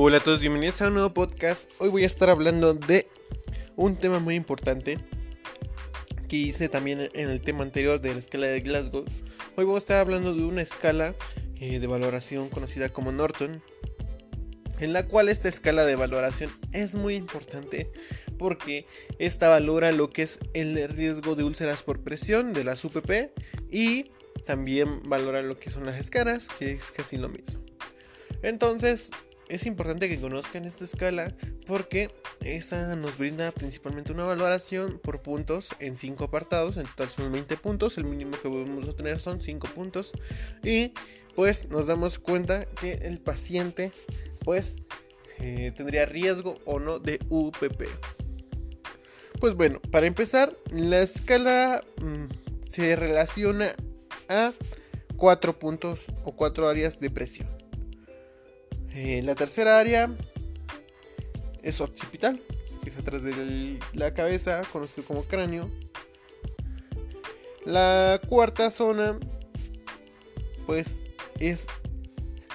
Hola a todos, bienvenidos a un nuevo podcast. Hoy voy a estar hablando de un tema muy importante que hice también en el tema anterior de la escala de Glasgow. Hoy voy a estar hablando de una escala eh, de valoración conocida como Norton, en la cual esta escala de valoración es muy importante porque esta valora lo que es el riesgo de úlceras por presión de las UPP y también valora lo que son las escaras, que es casi lo mismo. Entonces, es importante que conozcan esta escala porque esta nos brinda principalmente una valoración por puntos en 5 apartados, en total son 20 puntos, el mínimo que podemos obtener son 5 puntos y pues nos damos cuenta que el paciente pues eh, tendría riesgo o no de UPP. Pues bueno, para empezar, la escala mm, se relaciona a 4 puntos o 4 áreas de presión. Eh, la tercera área es occipital, que es atrás de la cabeza, conocido como cráneo. La cuarta zona, pues, es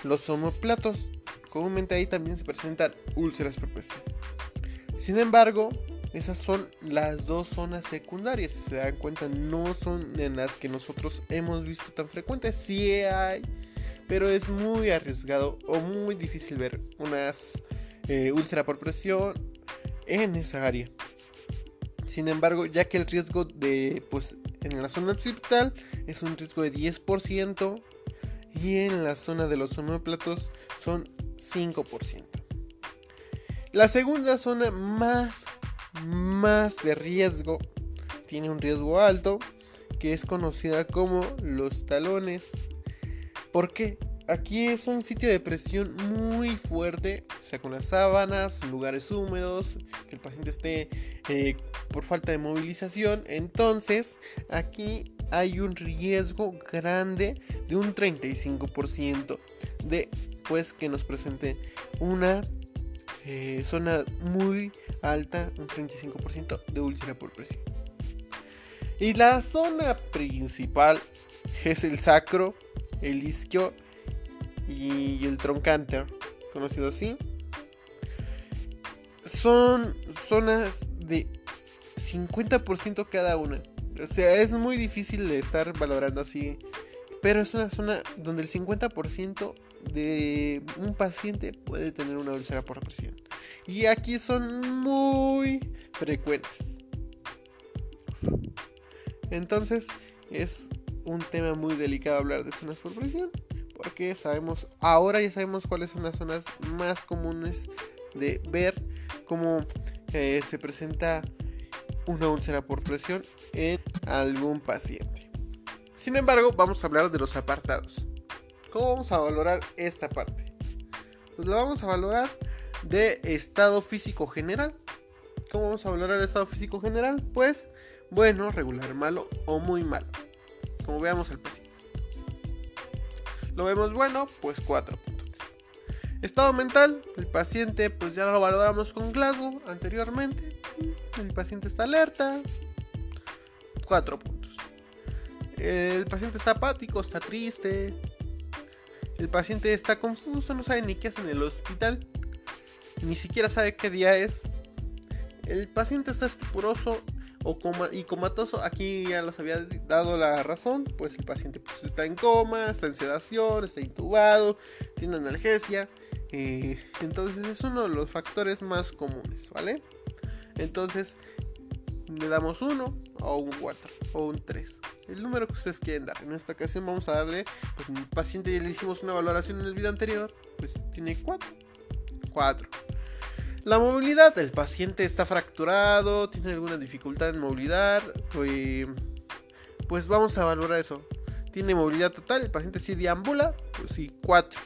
los omoplatos. Comúnmente ahí también se presentan úlceras presión. Sin embargo, esas son las dos zonas secundarias. Si se dan cuenta, no son en las que nosotros hemos visto tan frecuentes. Sí hay pero es muy arriesgado o muy difícil ver unas eh, úlcera por presión en esa área. Sin embargo, ya que el riesgo de, pues, en la zona occipital es un riesgo de 10% y en la zona de los homóplatos son 5%. La segunda zona más, más de riesgo tiene un riesgo alto que es conocida como los talones porque aquí es un sitio de presión muy fuerte, o sea, con las sábanas, lugares húmedos, que el paciente esté eh, por falta de movilización. Entonces, aquí hay un riesgo grande de un 35% de pues que nos presente una eh, zona muy alta, un 35% de úlcera por presión. Y la zona principal es el sacro el isquio y el troncante, conocido así. Son zonas de 50% cada una. O sea, es muy difícil de estar valorando así. Pero es una zona donde el 50% de un paciente puede tener una úlcera por presión. Y aquí son muy frecuentes. Entonces, es un tema muy delicado hablar de zonas por presión, porque sabemos, ahora ya sabemos cuáles son las zonas más comunes de ver cómo eh, se presenta una úlcera por presión en algún paciente. Sin embargo, vamos a hablar de los apartados. ¿Cómo vamos a valorar esta parte? Pues lo vamos a valorar de estado físico general. ¿Cómo vamos a valorar el estado físico general? Pues bueno, regular, malo o muy malo como veamos el paciente. Lo vemos bueno, pues 4 puntos. Estado mental, el paciente pues ya lo valoramos con Glasgow anteriormente. El paciente está alerta, 4 puntos. El paciente está apático, está triste. El paciente está confuso, no sabe ni qué hace en el hospital. Ni siquiera sabe qué día es. El paciente está estupuroso o coma, y comatoso, aquí ya les había dado la razón, pues el paciente pues, está en coma, está en sedación, está intubado, tiene analgesia, eh, entonces es uno de los factores más comunes, ¿vale? Entonces le damos uno o un 4 o un 3, el número que ustedes quieren dar. En esta ocasión vamos a darle, pues mi paciente ya le hicimos una valoración en el video anterior, pues tiene 4, 4. La movilidad, el paciente está fracturado, tiene alguna dificultad en movilidad, pues, pues vamos a valorar eso. Tiene movilidad total, el paciente sí deambula, pues sí, 4.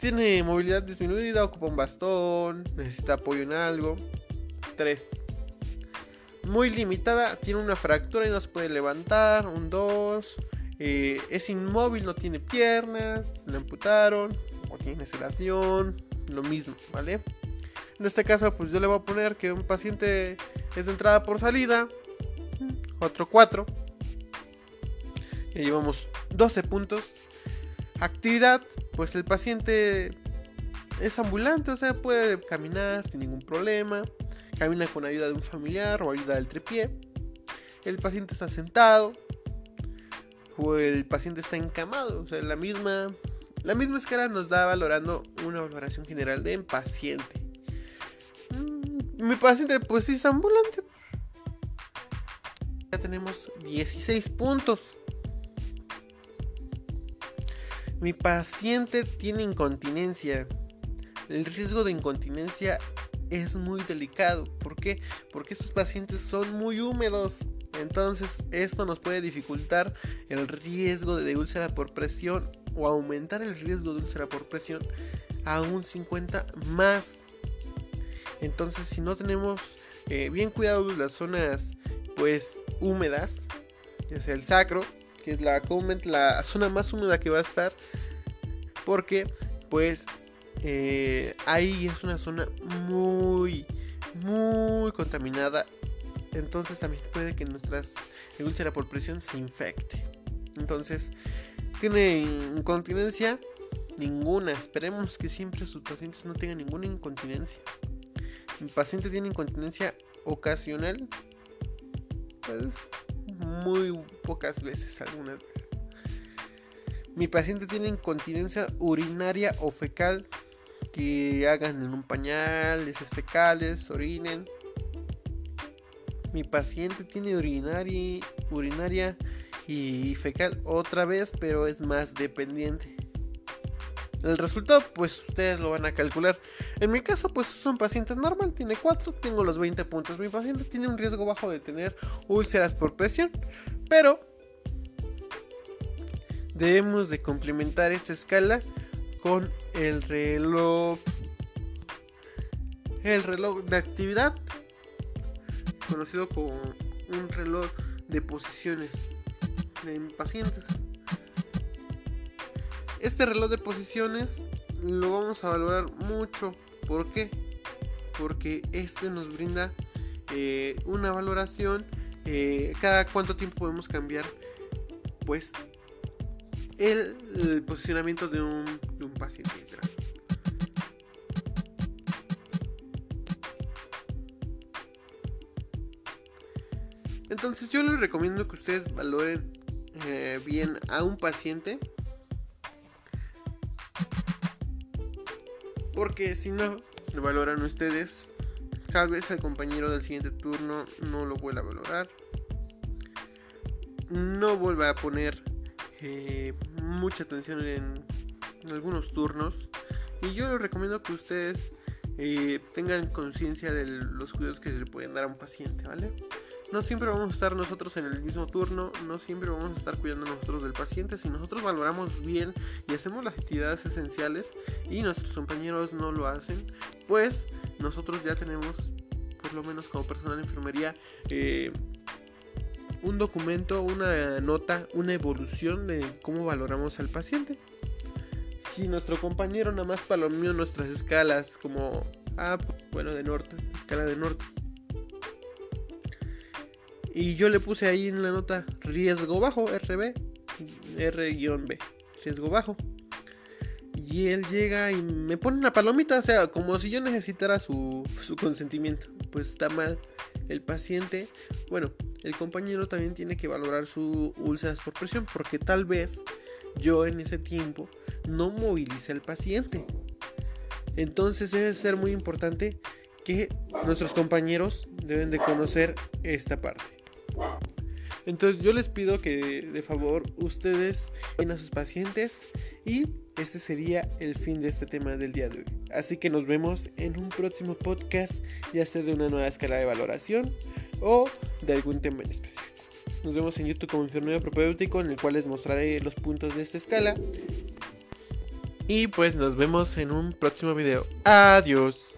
Tiene movilidad disminuida, ocupa un bastón, necesita apoyo en algo, 3. Muy limitada, tiene una fractura y no se puede levantar, un 2. Eh, es inmóvil, no tiene piernas, le amputaron, o tiene sedación, lo mismo, ¿vale? En este caso, pues yo le voy a poner que un paciente es de entrada por salida, otro 4. Ya llevamos 12 puntos. Actividad, pues el paciente es ambulante, o sea, puede caminar sin ningún problema, camina con ayuda de un familiar o ayuda del tripié. El paciente está sentado o el paciente está encamado, o sea, la misma la misma escala nos da valorando una valoración general del paciente. Mm, mi paciente pues es ambulante. Ya tenemos 16 puntos. Mi paciente tiene incontinencia. El riesgo de incontinencia es muy delicado. ¿Por qué? Porque estos pacientes son muy húmedos. Entonces esto nos puede dificultar el riesgo de úlcera por presión o aumentar el riesgo de úlcera por presión a un 50 más. Entonces si no tenemos eh, bien cuidado las zonas pues húmedas, ya sea el sacro, que es la, la zona más húmeda que va a estar, porque pues eh, ahí es una zona muy, muy contaminada. Entonces también puede que nuestras úlcera por presión se infecte. Entonces, ¿tiene incontinencia? Ninguna. Esperemos que siempre sus pacientes no tengan ninguna incontinencia. Mi paciente tiene incontinencia ocasional. Pues muy pocas veces, algunas veces. Mi paciente tiene incontinencia urinaria o fecal que hagan en un pañal, heces fecales, orinen. Mi paciente tiene urinaria, urinaria y fecal otra vez, pero es más dependiente. El resultado, pues ustedes lo van a calcular. En mi caso, pues es un paciente normal, tiene 4, tengo los 20 puntos. Mi paciente tiene un riesgo bajo de tener úlceras por presión, pero debemos de complementar esta escala con el reloj el reloj de actividad conocido como un reloj de posiciones en pacientes este reloj de posiciones lo vamos a valorar mucho. ¿por qué? porque este nos brinda eh, una valoración eh, cada cuánto tiempo podemos cambiar pues el, posicionamiento de un, paciente Entonces yo les recomiendo que ustedes valoren eh, bien a un paciente. Porque si no lo valoran ustedes, tal vez el compañero del siguiente turno no lo vuelva a valorar. No vuelva a poner eh, mucha atención en, algunos turnos. Y yo les recomiendo que ustedes eh, tengan conciencia de los cuidados que se le pueden dar a un paciente, ¿vale? No siempre vamos a estar nosotros en el mismo turno, no siempre vamos a estar cuidando nosotros del paciente. Si nosotros valoramos bien y hacemos las actividades esenciales y nuestros compañeros no lo hacen, pues nosotros ya tenemos, por lo menos como personal de enfermería, eh, un documento, una nota, una evolución de cómo valoramos al paciente. Si nuestro compañero nada más palomeó nuestras escalas como, ah, bueno, de norte, escala de norte. Y yo le puse ahí en la nota riesgo bajo, RB, R-B, riesgo bajo. Y él llega y me pone una palomita, o sea, como si yo necesitara su, su consentimiento. Pues está mal. El paciente, bueno, el compañero también tiene que valorar su úlceras por presión porque tal vez yo en ese tiempo no movilice al paciente. Entonces debe ser muy importante que nuestros compañeros deben de conocer esta parte. Entonces yo les pido que de favor ustedes a sus pacientes y este sería el fin de este tema del día de hoy. Así que nos vemos en un próximo podcast, ya sea de una nueva escala de valoración o de algún tema en específico. Nos vemos en YouTube como Enfermero Propedéutico, en el cual les mostraré los puntos de esta escala. Y pues nos vemos en un próximo video. Adiós.